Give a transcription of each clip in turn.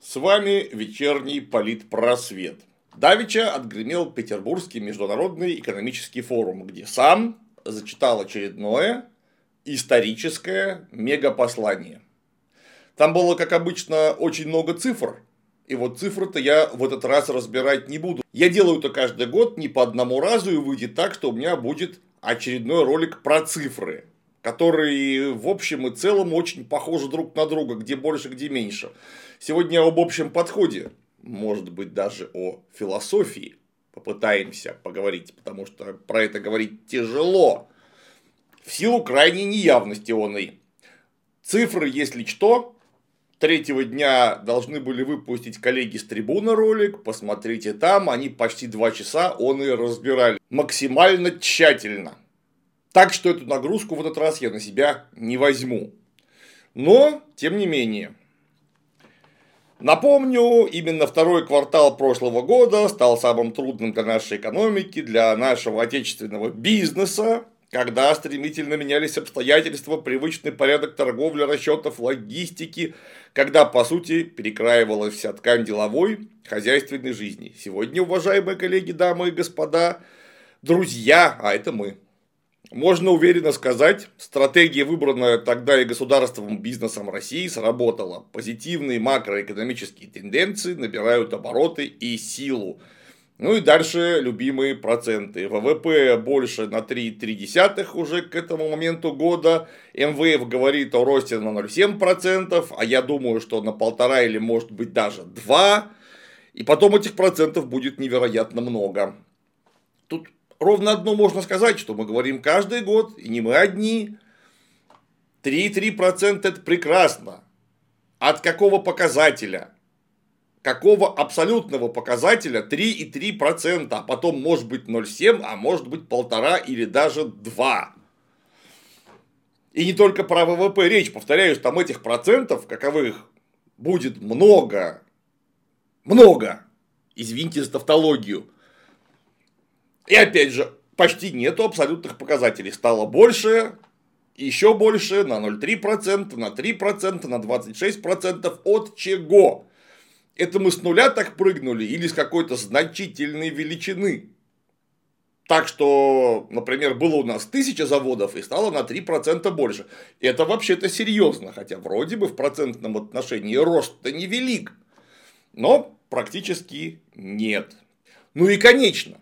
С вами вечерний политпросвет. Давича отгремел Петербургский международный экономический форум, где сам зачитал очередное историческое мегапослание. Там было, как обычно, очень много цифр, и вот цифры-то я в этот раз разбирать не буду. Я делаю это каждый год не по одному разу, и выйдет так, что у меня будет очередной ролик про цифры, которые в общем и целом очень похожи друг на друга, где больше, где меньше. Сегодня об общем подходе, может быть даже о философии попытаемся поговорить, потому что про это говорить тяжело. В силу крайней неявности он и. Цифры, если что, третьего дня должны были выпустить коллеги с трибуны ролик, посмотрите там, они почти два часа он и разбирали максимально тщательно. Так что эту нагрузку в этот раз я на себя не возьму. Но, тем не менее, Напомню, именно второй квартал прошлого года стал самым трудным для нашей экономики, для нашего отечественного бизнеса, когда стремительно менялись обстоятельства, привычный порядок торговли, расчетов, логистики, когда, по сути, перекраивалась вся ткань деловой, хозяйственной жизни. Сегодня, уважаемые коллеги, дамы и господа, друзья, а это мы, можно уверенно сказать, стратегия, выбранная тогда и государством, бизнесом России, сработала. Позитивные макроэкономические тенденции набирают обороты и силу. Ну и дальше любимые проценты. ВВП больше на 3,3 уже к этому моменту года. МВФ говорит о росте на 0,7%, а я думаю, что на полтора или может быть даже 2. И потом этих процентов будет невероятно много. Тут ровно одно можно сказать, что мы говорим каждый год, и не мы одни. 3,3% это прекрасно. От какого показателя? Какого абсолютного показателя 3,3%, а потом может быть 0,7, а может быть 1,5 или даже 2. И не только про ВВП речь, повторяюсь, там этих процентов, каковых будет много, много, извините за тавтологию, и опять же, почти нету абсолютных показателей. Стало больше, еще больше, на 0,3%, на 3%, на 26% от чего? Это мы с нуля так прыгнули или с какой-то значительной величины? Так что, например, было у нас тысяча заводов и стало на 3% больше. Это вообще-то серьезно, хотя вроде бы в процентном отношении рост-то невелик. Но практически нет. Ну и конечно,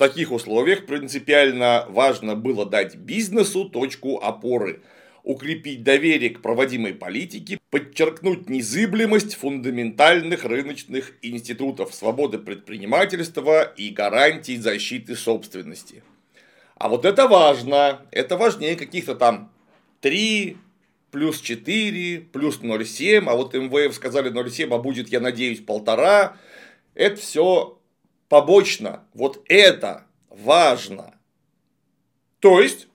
таких условиях принципиально важно было дать бизнесу точку опоры, укрепить доверие к проводимой политике, подчеркнуть незыблемость фундаментальных рыночных институтов свободы предпринимательства и гарантий защиты собственности. А вот это важно, это важнее каких-то там 3, плюс 4, плюс 0,7, а вот МВФ сказали 0,7, а будет, я надеюсь, полтора. Это все побочно. Вот это важно. То есть,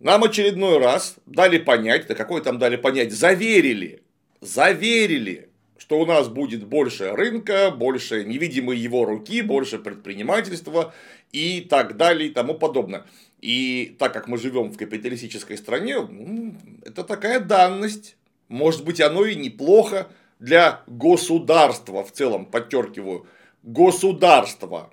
нам очередной раз дали понять, да какой там дали понять, заверили, заверили, что у нас будет больше рынка, больше невидимой его руки, больше предпринимательства и так далее и тому подобное. И так как мы живем в капиталистической стране, это такая данность. Может быть, оно и неплохо для государства в целом, подчеркиваю, государства.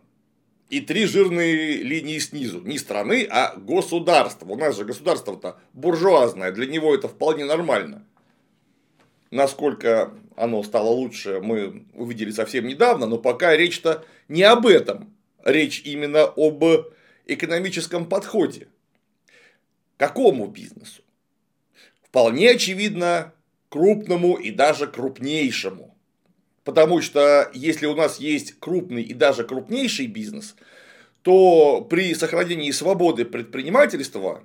И три жирные линии снизу. Не страны, а государства. У нас же государство-то буржуазное, для него это вполне нормально. Насколько оно стало лучше, мы увидели совсем недавно, но пока речь-то не об этом. Речь именно об экономическом подходе. Какому бизнесу? Вполне очевидно, крупному и даже крупнейшему. Потому что если у нас есть крупный и даже крупнейший бизнес, то при сохранении свободы предпринимательства,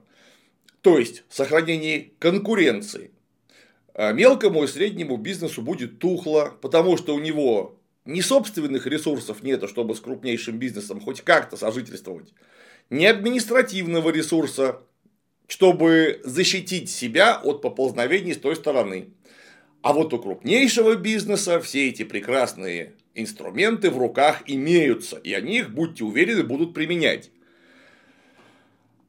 то есть сохранении конкуренции, э, мелкому и среднему бизнесу будет тухло, потому что у него ни собственных ресурсов нет, чтобы с крупнейшим бизнесом хоть как-то сожительствовать, ни административного ресурса, чтобы защитить себя от поползновений с той стороны. А вот у крупнейшего бизнеса все эти прекрасные инструменты в руках имеются, и они их, будьте уверены, будут применять.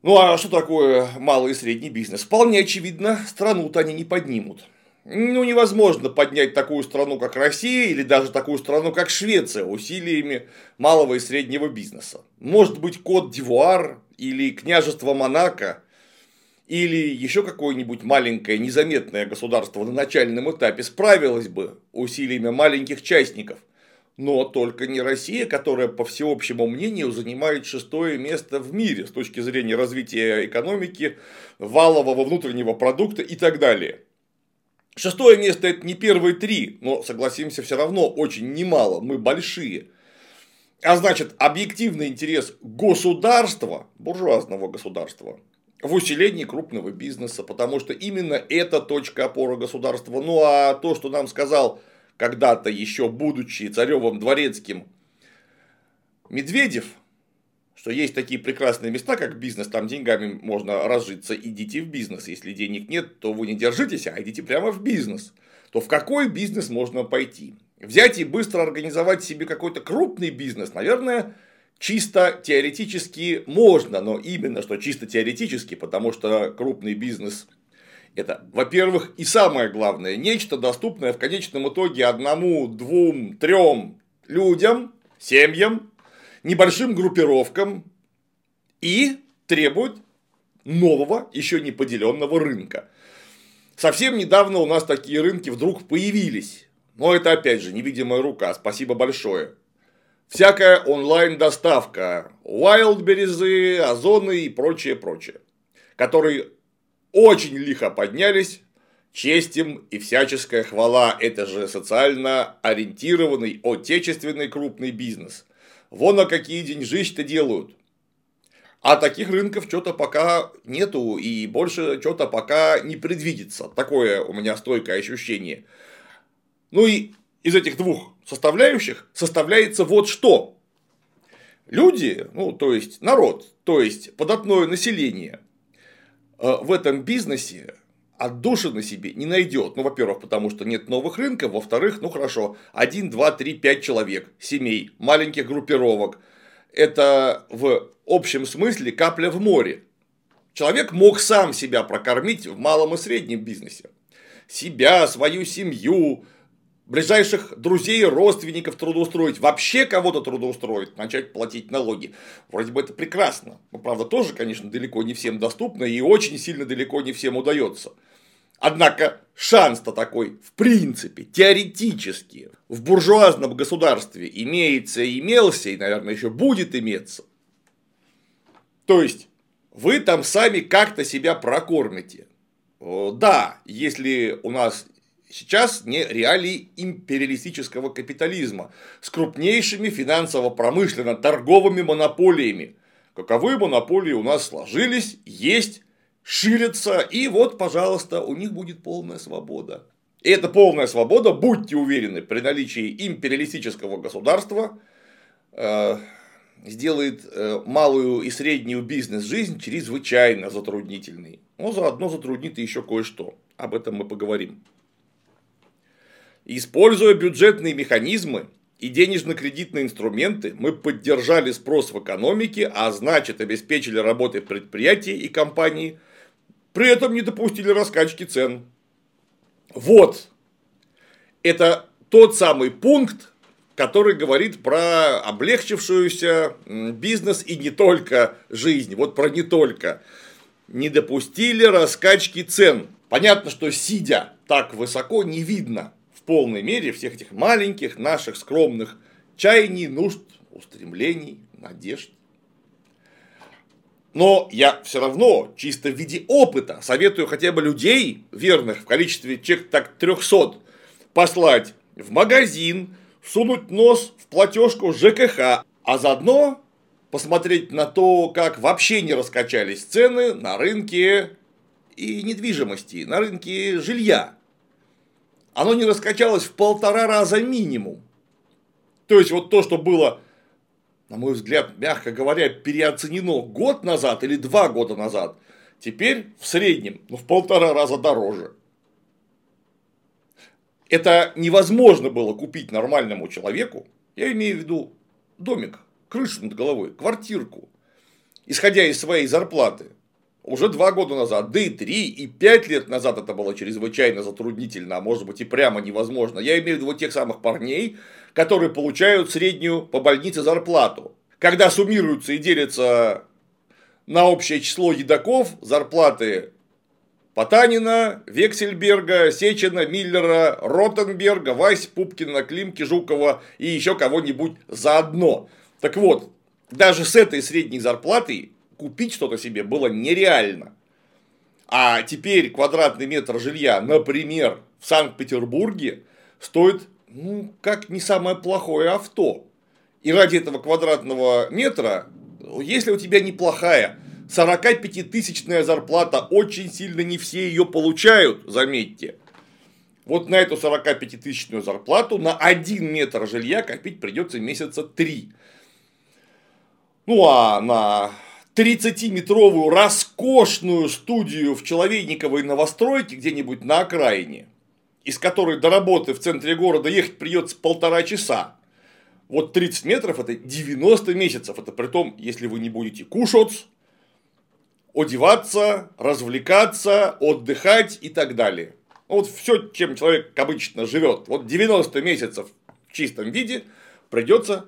Ну а что такое малый и средний бизнес? Вполне очевидно, страну-то они не поднимут. Ну, невозможно поднять такую страну, как Россия, или даже такую страну, как Швеция, усилиями малого и среднего бизнеса. Может быть, Кот-Дивуар или княжество Монако, или еще какое-нибудь маленькое незаметное государство на начальном этапе справилось бы усилиями маленьких частников – но только не Россия, которая, по всеобщему мнению, занимает шестое место в мире с точки зрения развития экономики, валового внутреннего продукта и так далее. Шестое место это не первые три, но согласимся, все равно очень немало, мы большие. А значит, объективный интерес государства, буржуазного государства, в усилении крупного бизнеса, потому что именно это точка опоры государства. Ну а то, что нам сказал когда-то еще будучи царевым дворецким Медведев, что есть такие прекрасные места, как бизнес, там деньгами можно разжиться, идите в бизнес. Если денег нет, то вы не держитесь, а идите прямо в бизнес. То в какой бизнес можно пойти? Взять и быстро организовать себе какой-то крупный бизнес, наверное, чисто теоретически можно, но именно что чисто теоретически, потому что крупный бизнес это, во-первых, и самое главное, нечто доступное в конечном итоге одному, двум, трем людям, семьям, небольшим группировкам и требует нового, еще не поделенного рынка. Совсем недавно у нас такие рынки вдруг появились. Но это опять же невидимая рука. Спасибо большое. Всякая онлайн-доставка, Wildberries, Озоны и прочее, прочее, которые очень лихо поднялись, честь им и всяческая хвала, это же социально ориентированный, отечественный крупный бизнес. Вон на какие деньжища делают. А таких рынков что-то пока нету, и больше что-то пока не предвидится. Такое у меня стойкое ощущение. Ну и из этих двух составляющих составляется вот что. Люди, ну то есть народ, то есть податное население, Э, в этом бизнесе отдушины себе не найдет. Ну, во-первых, потому что нет новых рынков, во-вторых, ну хорошо, 1, 2, 3, 5 человек, семей, маленьких группировок. Это в общем смысле капля в море. Человек мог сам себя прокормить в малом и среднем бизнесе. Себя, свою семью, ближайших друзей родственников трудоустроить, вообще кого-то трудоустроить, начать платить налоги. Вроде бы это прекрасно. Но, правда, тоже, конечно, далеко не всем доступно и очень сильно далеко не всем удается. Однако шанс-то такой, в принципе, теоретически, в буржуазном государстве имеется, имелся и, наверное, еще будет иметься. То есть, вы там сами как-то себя прокормите. Да, если у нас Сейчас не реалии империалистического капитализма с крупнейшими финансово-промышленно-торговыми монополиями. Каковы монополии у нас сложились, есть, ширятся, и вот, пожалуйста, у них будет полная свобода. И эта полная свобода, будьте уверены, при наличии империалистического государства э, сделает э, малую и среднюю бизнес-жизнь чрезвычайно затруднительной. Но заодно затруднит еще кое-что. Об этом мы поговорим. Используя бюджетные механизмы и денежно-кредитные инструменты, мы поддержали спрос в экономике, а значит обеспечили работы предприятий и компаний, при этом не допустили раскачки цен. Вот. Это тот самый пункт, который говорит про облегчившуюся бизнес и не только жизнь. Вот про не только. Не допустили раскачки цен. Понятно, что сидя так высоко не видно полной мере всех этих маленьких наших скромных чаяний, нужд, устремлений, надежд. Но я все равно, чисто в виде опыта, советую хотя бы людей, верных в количестве человек так 300, послать в магазин, сунуть нос в платежку ЖКХ, а заодно посмотреть на то, как вообще не раскачались цены на рынке и недвижимости, на рынке жилья оно не раскачалось в полтора раза минимум. То есть, вот то, что было, на мой взгляд, мягко говоря, переоценено год назад или два года назад, теперь в среднем, ну, в полтора раза дороже. Это невозможно было купить нормальному человеку, Я имею в виду домик, крышу над головой, квартирку. Исходя из своей зарплаты, уже два года назад, да и три, и пять лет назад это было чрезвычайно затруднительно, а может быть и прямо невозможно. Я имею в виду тех самых парней, которые получают среднюю по больнице зарплату. Когда суммируются и делятся на общее число едоков, зарплаты Потанина, Вексельберга, Сечина, Миллера, Ротенберга, Вась, Пупкина, Климки, Жукова и еще кого-нибудь заодно. Так вот, даже с этой средней зарплатой купить что-то себе было нереально. А теперь квадратный метр жилья, например, в Санкт-Петербурге стоит, ну, как не самое плохое авто. И ради этого квадратного метра, если у тебя неплохая 45-тысячная зарплата, очень сильно не все ее получают, заметьте. Вот на эту 45-тысячную зарплату на 1 метр жилья копить придется месяца 3. Ну а на 30-метровую роскошную студию в Человейниковой новостройке где-нибудь на окраине, из которой до работы в центре города ехать придется полтора часа. Вот 30 метров это 90 месяцев. Это при том, если вы не будете кушать, одеваться, развлекаться, отдыхать и так далее. Вот все, чем человек обычно живет. Вот 90 месяцев в чистом виде придется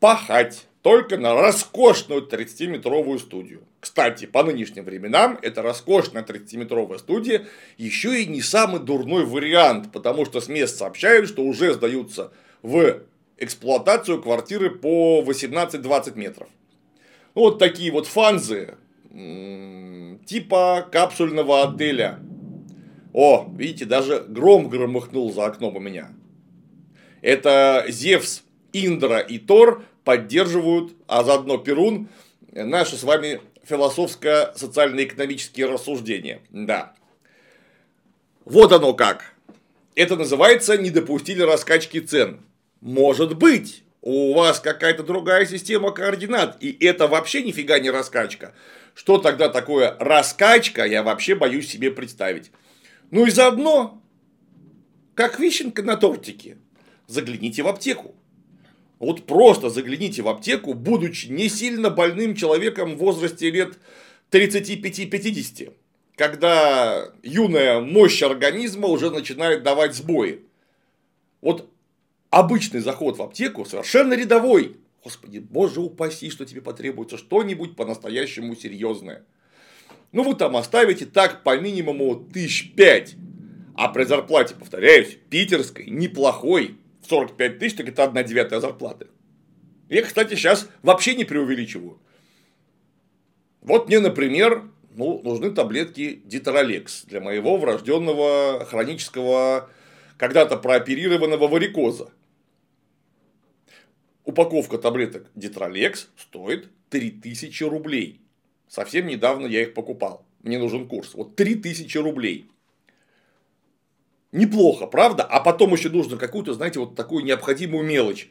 пахать только на роскошную 30-метровую студию. Кстати, по нынешним временам эта роскошная 30-метровая студия еще и не самый дурной вариант, потому что с мест сообщают, что уже сдаются в эксплуатацию квартиры по 18-20 метров. Ну, вот такие вот фанзы, типа капсульного отеля. О, видите, даже гром громыхнул за окном у меня. Это Зевс, Индра и Тор поддерживают, а заодно Перун, наши с вами философско-социально-экономические рассуждения. Да. Вот оно как. Это называется «не допустили раскачки цен». Может быть, у вас какая-то другая система координат, и это вообще нифига не раскачка. Что тогда такое раскачка, я вообще боюсь себе представить. Ну и заодно, как вишенка на тортике, загляните в аптеку. Вот просто загляните в аптеку, будучи не сильно больным человеком в возрасте лет 35-50, когда юная мощь организма уже начинает давать сбои. Вот обычный заход в аптеку совершенно рядовой. Господи, боже упаси, что тебе потребуется что-нибудь по-настоящему серьезное. Ну, вы там оставите так по минимуму тысяч пять. А при зарплате, повторяюсь, питерской, неплохой, 45 тысяч, так это одна девятая зарплаты. Я, кстати, сейчас вообще не преувеличиваю. Вот мне, например, ну, нужны таблетки Дитролекс для моего врожденного хронического, когда-то прооперированного варикоза. Упаковка таблеток Дитролекс стоит 3000 рублей. Совсем недавно я их покупал. Мне нужен курс. Вот 3000 рублей. Неплохо, правда? А потом еще нужно какую-то, знаете, вот такую необходимую мелочь.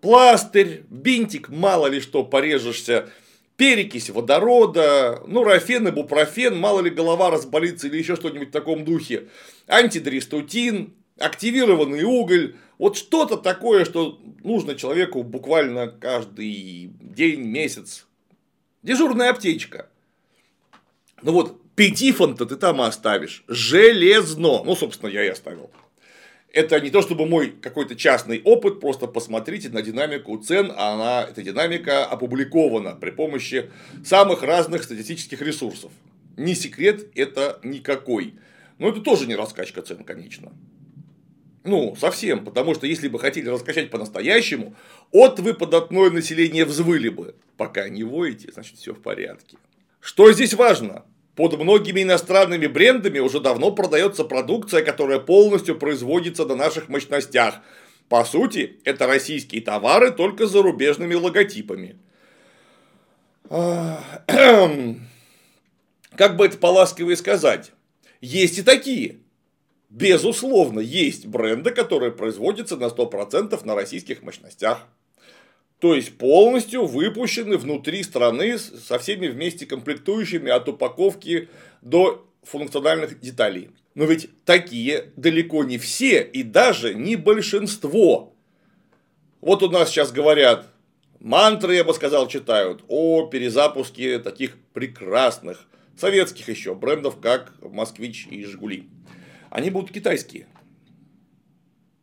Пластырь, бинтик, мало ли что, порежешься, перекись водорода, ну, рафен, ибупрофен, мало ли голова разболится или еще что-нибудь в таком духе, антидристутин, активированный уголь, вот что-то такое, что нужно человеку буквально каждый день, месяц. Дежурная аптечка. Ну вот, Пятифон-то ты там оставишь. Железно. Ну, собственно, я и оставил. Это не то чтобы мой какой-то частный опыт, просто посмотрите на динамику цен, а она, эта динамика опубликована при помощи самых разных статистических ресурсов. Не секрет это никакой. Но это тоже не раскачка цен, конечно. Ну, совсем, потому что если бы хотели раскачать по-настоящему, от вы податное население взвыли бы. Пока не воете, значит все в порядке. Что здесь важно? Под многими иностранными брендами уже давно продается продукция, которая полностью производится на наших мощностях. По сути, это российские товары только с зарубежными логотипами. Как бы это поласковее сказать? Есть и такие. Безусловно, есть бренды, которые производятся на 100% на российских мощностях. То есть полностью выпущены внутри страны со всеми вместе комплектующими от упаковки до функциональных деталей. Но ведь такие далеко не все и даже не большинство. Вот у нас сейчас говорят, мантры, я бы сказал, читают о перезапуске таких прекрасных советских еще брендов, как Москвич и Жигули. Они будут китайские.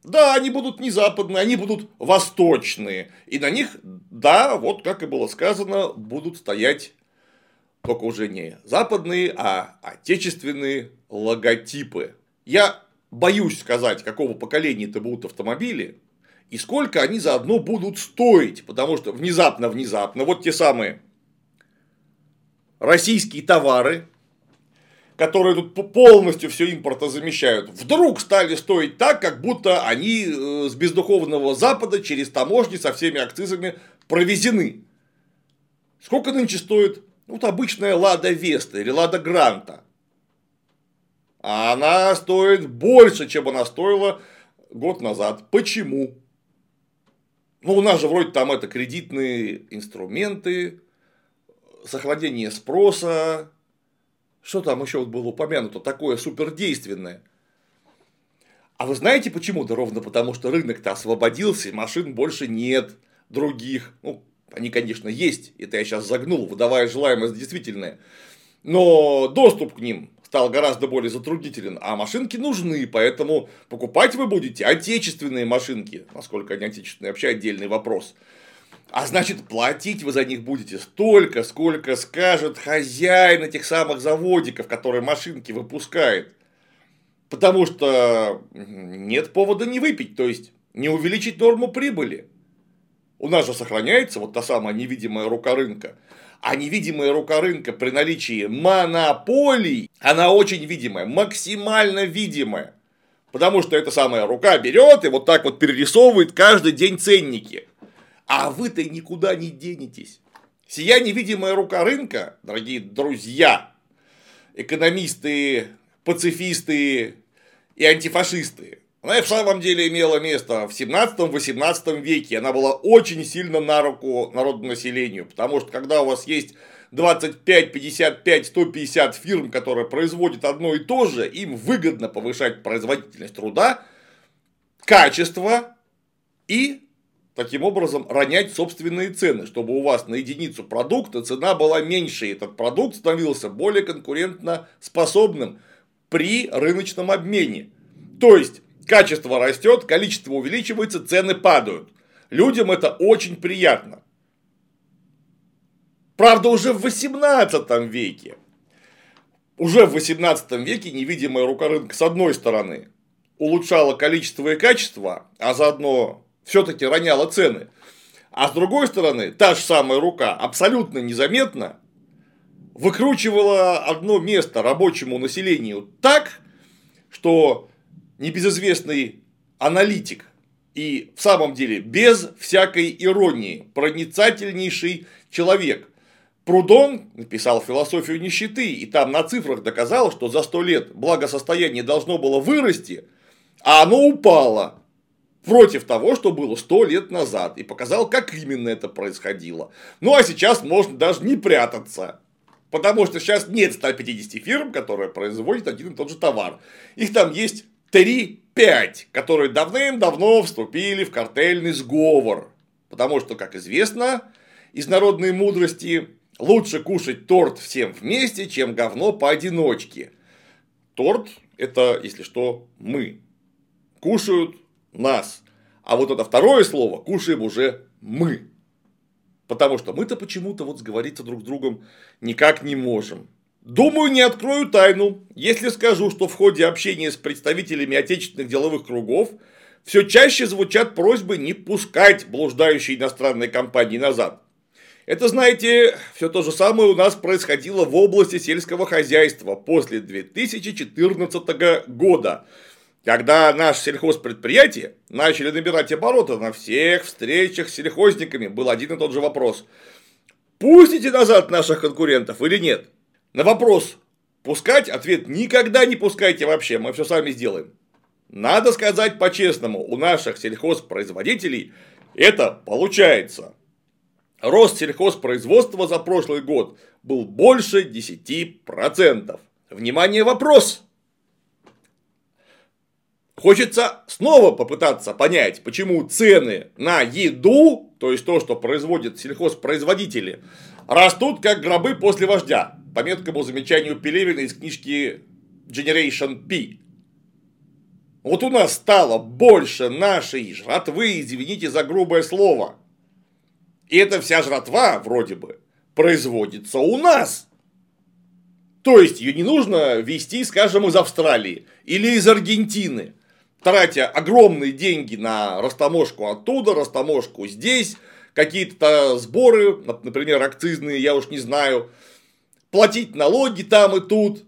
Да, они будут не западные, они будут восточные. И на них, да, вот как и было сказано, будут стоять только уже не западные, а отечественные логотипы. Я боюсь сказать, какого поколения это будут автомобили, и сколько они заодно будут стоить, потому что внезапно-внезапно вот те самые российские товары, которые тут полностью все импорта замещают, вдруг стали стоить так, как будто они э, с бездуховного Запада через таможни со всеми акцизами провезены. Сколько нынче стоит вот обычная Лада Веста или Лада Гранта? А она стоит больше, чем она стоила год назад. Почему? Ну, у нас же вроде там это кредитные инструменты, сохранение спроса, что там еще вот было упомянуто, такое супердейственное. А вы знаете почему? Да ровно потому, что рынок-то освободился, машин больше нет других. Ну, они, конечно, есть, это я сейчас загнул, выдавая желаемое за действительное. Но доступ к ним стал гораздо более затруднителен, а машинки нужны, поэтому покупать вы будете отечественные машинки, насколько они отечественные, вообще отдельный вопрос. А значит, платить вы за них будете столько, сколько скажет хозяин этих самых заводиков, которые машинки выпускает. Потому что нет повода не выпить, то есть не увеличить норму прибыли. У нас же сохраняется вот та самая невидимая рука рынка. А невидимая рука рынка при наличии монополий, она очень видимая, максимально видимая. Потому что эта самая рука берет и вот так вот перерисовывает каждый день ценники. А вы-то никуда не денетесь. Сия невидимая рука рынка, дорогие друзья, экономисты, пацифисты и антифашисты, она в самом деле имела место в 17-18 веке. Она была очень сильно на руку народному населению. Потому что когда у вас есть 25, 55, 150 фирм, которые производят одно и то же, им выгодно повышать производительность труда, качество и таким образом ронять собственные цены, чтобы у вас на единицу продукта цена была меньше, и этот продукт становился более конкурентно способным при рыночном обмене. То есть, Качество растет, количество увеличивается, цены падают. Людям это очень приятно. Правда, уже в 18 веке, уже в 18 веке невидимая рука рынка с одной стороны улучшала количество и качество, а заодно все-таки роняла цены. А с другой стороны, та же самая рука абсолютно незаметно выкручивала одно место рабочему населению так, что небезызвестный аналитик и в самом деле без всякой иронии проницательнейший человек. Прудон написал философию нищеты и там на цифрах доказал, что за сто лет благосостояние должно было вырасти, а оно упало против того, что было сто лет назад, и показал, как именно это происходило. Ну а сейчас можно даже не прятаться. Потому что сейчас нет 150 фирм, которые производят один и тот же товар. Их там есть 3-5, которые давным-давно вступили в картельный сговор. Потому что, как известно, из народной мудрости лучше кушать торт всем вместе, чем говно поодиночке. Торт – это, если что, мы. Кушают нас. А вот это второе слово кушаем уже мы. Потому что мы-то почему-то вот сговориться друг с другом никак не можем. Думаю, не открою тайну, если скажу, что в ходе общения с представителями отечественных деловых кругов все чаще звучат просьбы не пускать блуждающие иностранные компании назад. Это, знаете, все то же самое у нас происходило в области сельского хозяйства после 2014 года, когда наши сельхозпредприятия начали набирать обороты на всех встречах с сельхозниками, был один и тот же вопрос. Пустите назад наших конкурентов или нет? На вопрос пускать, ответ никогда не пускайте вообще, мы все сами сделаем. Надо сказать по-честному, у наших сельхозпроизводителей это получается. Рост сельхозпроизводства за прошлый год был больше 10%. Внимание, вопрос! Хочется снова попытаться понять, почему цены на еду, то есть то, что производят сельхозпроизводители, растут как гробы после вождя. По меткому замечанию Пелевина из книжки Generation P. Вот у нас стало больше нашей жратвы, извините за грубое слово. И эта вся жратва, вроде бы, производится у нас. То есть ее не нужно везти, скажем, из Австралии или из Аргентины, тратя огромные деньги на растаможку оттуда, растаможку здесь, какие-то сборы, например, акцизные, я уж не знаю, платить налоги там и тут,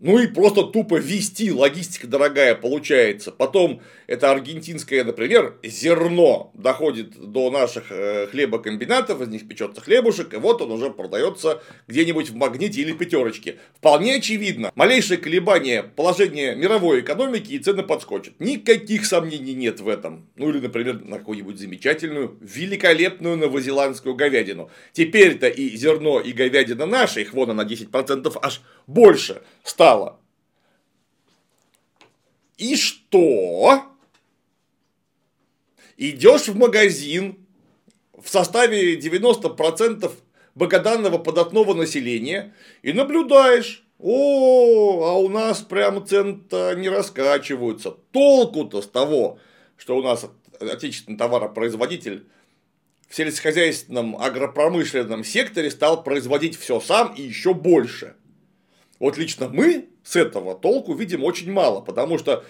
ну и просто тупо вести, логистика дорогая получается. Потом это аргентинское, например, зерно доходит до наших э, хлебокомбинатов, из них печется хлебушек, и вот он уже продается где-нибудь в магните или пятерочке. Вполне очевидно, малейшее колебание положения мировой экономики и цены подскочат. Никаких сомнений нет в этом. Ну или, например, на какую-нибудь замечательную, великолепную новозеландскую говядину. Теперь-то и зерно, и говядина наши, их вон на 10% аж больше стало. И что? Идешь в магазин в составе 90% богоданного податного населения и наблюдаешь, о, а у нас прямо цены-то не раскачиваются. Толку-то с того, что у нас отечественный товаропроизводитель в сельскохозяйственном агропромышленном секторе стал производить все сам и еще больше. Вот лично мы с этого толку видим очень мало, потому что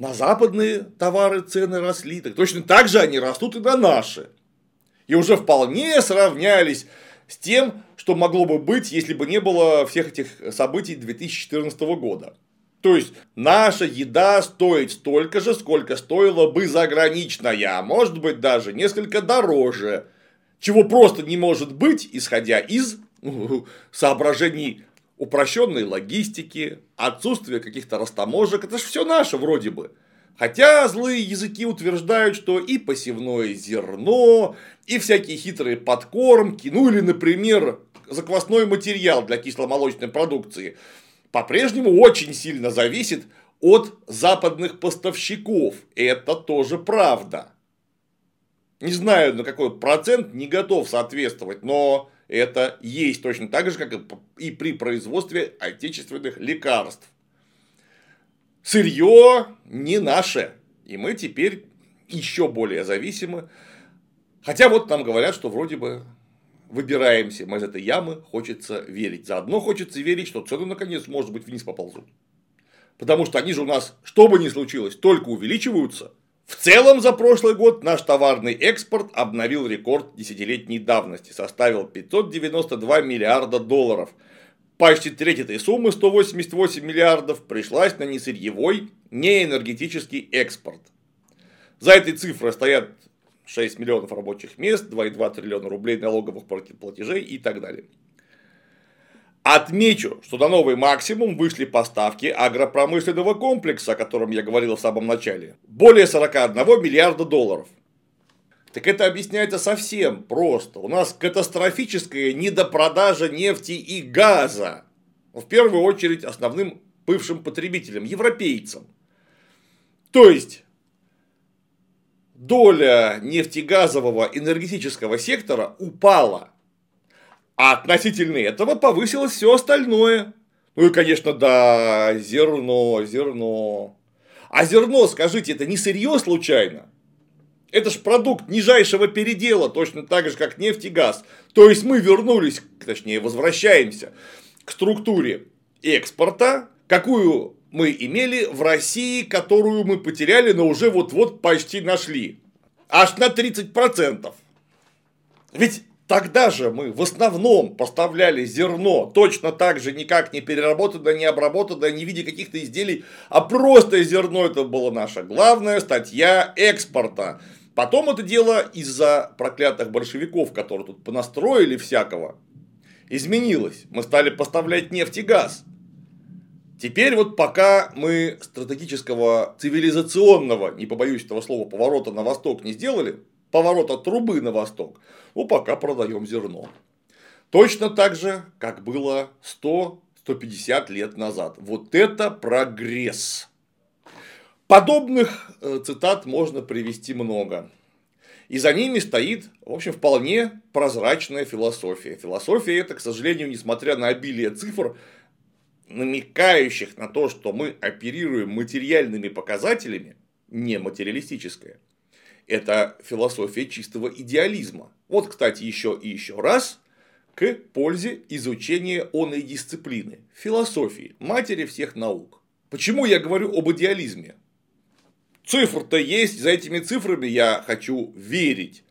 на западные товары цены росли, так точно так же они растут и на наши. И уже вполне сравнялись с тем, что могло бы быть, если бы не было всех этих событий 2014 года. То есть, наша еда стоит столько же, сколько стоила бы заграничная, а может быть даже несколько дороже, чего просто не может быть, исходя из соображений упрощенной логистики, отсутствие каких-то растаможек, это же все наше вроде бы. Хотя злые языки утверждают, что и посевное зерно, и всякие хитрые подкормки, ну или, например, заквасной материал для кисломолочной продукции, по-прежнему очень сильно зависит от западных поставщиков. Это тоже правда. Не знаю, на какой процент не готов соответствовать, но это есть точно так же, как и при производстве отечественных лекарств. Сырье не наше, и мы теперь еще более зависимы. Хотя вот нам говорят, что вроде бы выбираемся мы из этой ямы, хочется верить. Заодно хочется верить, что цены наконец, может быть, вниз поползут. Потому что они же у нас, что бы ни случилось, только увеличиваются – в целом за прошлый год наш товарный экспорт обновил рекорд десятилетней давности, составил 592 миллиарда долларов. Почти треть этой суммы, 188 миллиардов, пришлась на несырьевой, неэнергетический экспорт. За этой цифрой стоят 6 миллионов рабочих мест, 2,2 триллиона рублей налоговых платежей и так далее. Отмечу, что на новый максимум вышли поставки агропромышленного комплекса, о котором я говорил в самом начале. Более 41 миллиарда долларов. Так это объясняется совсем просто. У нас катастрофическая недопродажа нефти и газа. В первую очередь основным бывшим потребителям, европейцам. То есть, доля нефтегазового энергетического сектора упала а относительно этого повысилось все остальное. Ну и, конечно, да, зерно, зерно. А зерно, скажите, это не сырье случайно? Это же продукт нижайшего передела, точно так же, как нефть и газ. То есть мы вернулись, точнее, возвращаемся к структуре экспорта, какую мы имели в России, которую мы потеряли, но уже вот-вот почти нашли. Аж на 30%. Ведь Тогда же мы в основном поставляли зерно точно так же, никак не переработанное, не обработанное, не в виде каких-то изделий, а просто зерно. Это была наша главная статья экспорта. Потом это дело из-за проклятых большевиков, которые тут понастроили всякого, изменилось. Мы стали поставлять нефть и газ. Теперь вот пока мы стратегического цивилизационного, не побоюсь этого слова, поворота на восток не сделали, поворота трубы на восток, ну, пока продаем зерно. Точно так же, как было 100-150 лет назад. Вот это прогресс. Подобных э, цитат можно привести много. И за ними стоит, в общем, вполне прозрачная философия. Философия это, к сожалению, несмотря на обилие цифр, намекающих на то, что мы оперируем материальными показателями, не материалистическая. Это философия чистого идеализма. Вот, кстати, еще и еще раз к пользе изучения оной дисциплины, философии, матери всех наук. Почему я говорю об идеализме? Цифр-то есть, за этими цифрами я хочу верить.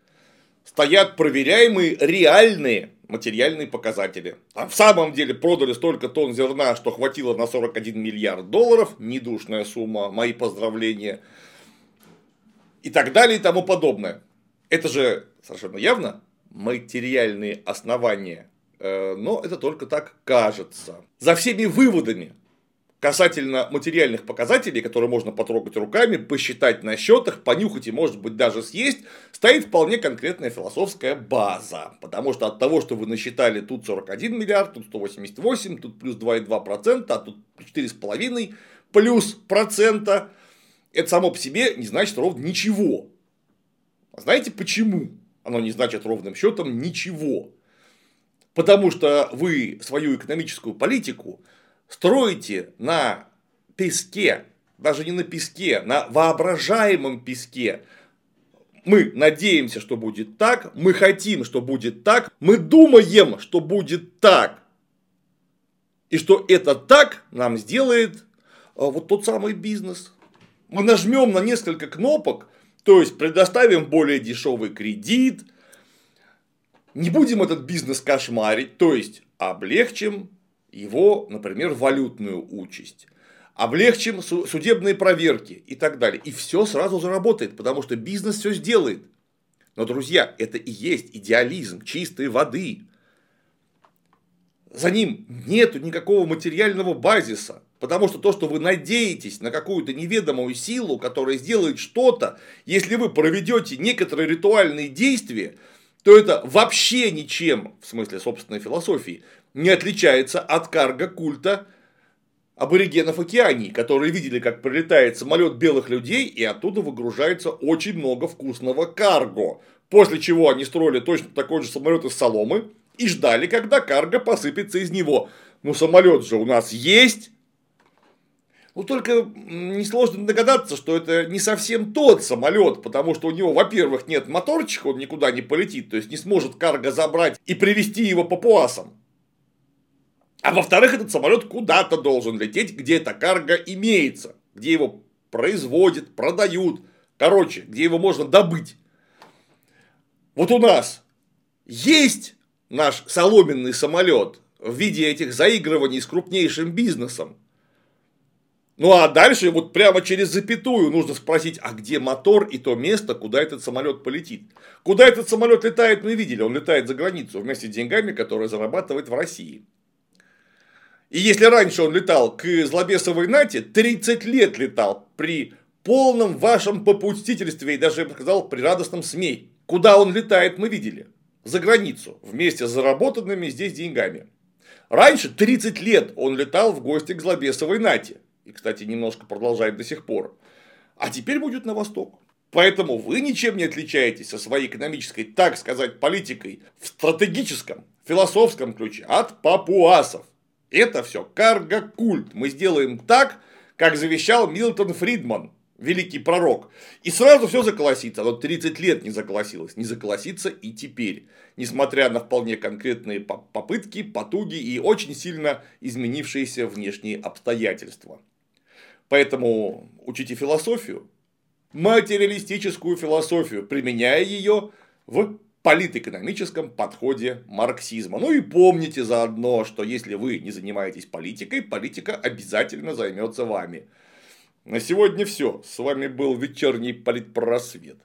Стоят проверяемые реальные материальные показатели. А в самом деле продали столько тонн зерна, что хватило на 41 миллиард долларов. Недушная сумма, мои поздравления. И так далее и тому подобное. Это же совершенно явно материальные основания. Э, но это только так кажется. За всеми выводами касательно материальных показателей, которые можно потрогать руками, посчитать на счетах, понюхать и, может быть, даже съесть, стоит вполне конкретная философская база. Потому что от того, что вы насчитали тут 41 миллиард, тут 188, тут плюс 2,2%, а тут 4,5 плюс процента, это само по себе не значит ровно ничего. А знаете почему? Оно не значит ровным счетом ничего. Потому что вы свою экономическую политику строите на песке, даже не на песке, на воображаемом песке. Мы надеемся, что будет так, мы хотим, что будет так, мы думаем, что будет так. И что это так нам сделает а, вот тот самый бизнес. Мы нажмем на несколько кнопок, то есть предоставим более дешевый кредит, не будем этот бизнес кошмарить, то есть облегчим его, например, валютную участь, облегчим судебные проверки и так далее. И все сразу заработает, потому что бизнес все сделает. Но, друзья, это и есть идеализм чистой воды. За ним нет никакого материального базиса. Потому что то, что вы надеетесь на какую-то неведомую силу, которая сделает что-то, если вы проведете некоторые ритуальные действия, то это вообще ничем, в смысле собственной философии, не отличается от карга культа аборигенов Океании, которые видели, как прилетает самолет белых людей, и оттуда выгружается очень много вкусного карго. После чего они строили точно такой же самолет из соломы и ждали, когда карго посыпется из него. Ну, самолет же у нас есть. Ну, только несложно догадаться, что это не совсем тот самолет, потому что у него, во-первых, нет моторчика, он никуда не полетит, то есть не сможет карго забрать и привести его по пуасам. А во-вторых, этот самолет куда-то должен лететь, где эта карга имеется, где его производят, продают, короче, где его можно добыть. Вот у нас есть наш соломенный самолет в виде этих заигрываний с крупнейшим бизнесом. Ну а дальше вот прямо через запятую нужно спросить, а где мотор и то место, куда этот самолет полетит. Куда этот самолет летает, мы видели, он летает за границу вместе с деньгами, которые зарабатывает в России. И если раньше он летал к злобесовой нате, 30 лет летал при полном вашем попустительстве и даже, я бы сказал, при радостном СМИ. Куда он летает, мы видели. За границу, вместе с заработанными здесь деньгами. Раньше 30 лет он летал в гости к злобесовой нате. И, кстати, немножко продолжает до сих пор. А теперь будет на восток. Поэтому вы ничем не отличаетесь со своей экономической, так сказать, политикой в стратегическом, философском ключе от папуасов. Это все карго-культ. Мы сделаем так, как завещал Милтон Фридман, великий пророк. И сразу все заколосится. Но 30 лет не заколосилось. Не заколосится и теперь. Несмотря на вполне конкретные попытки, потуги и очень сильно изменившиеся внешние обстоятельства. Поэтому учите философию, материалистическую философию, применяя ее в политэкономическом подходе марксизма. Ну и помните заодно, что если вы не занимаетесь политикой, политика обязательно займется вами. На сегодня все. С вами был вечерний политпросвет.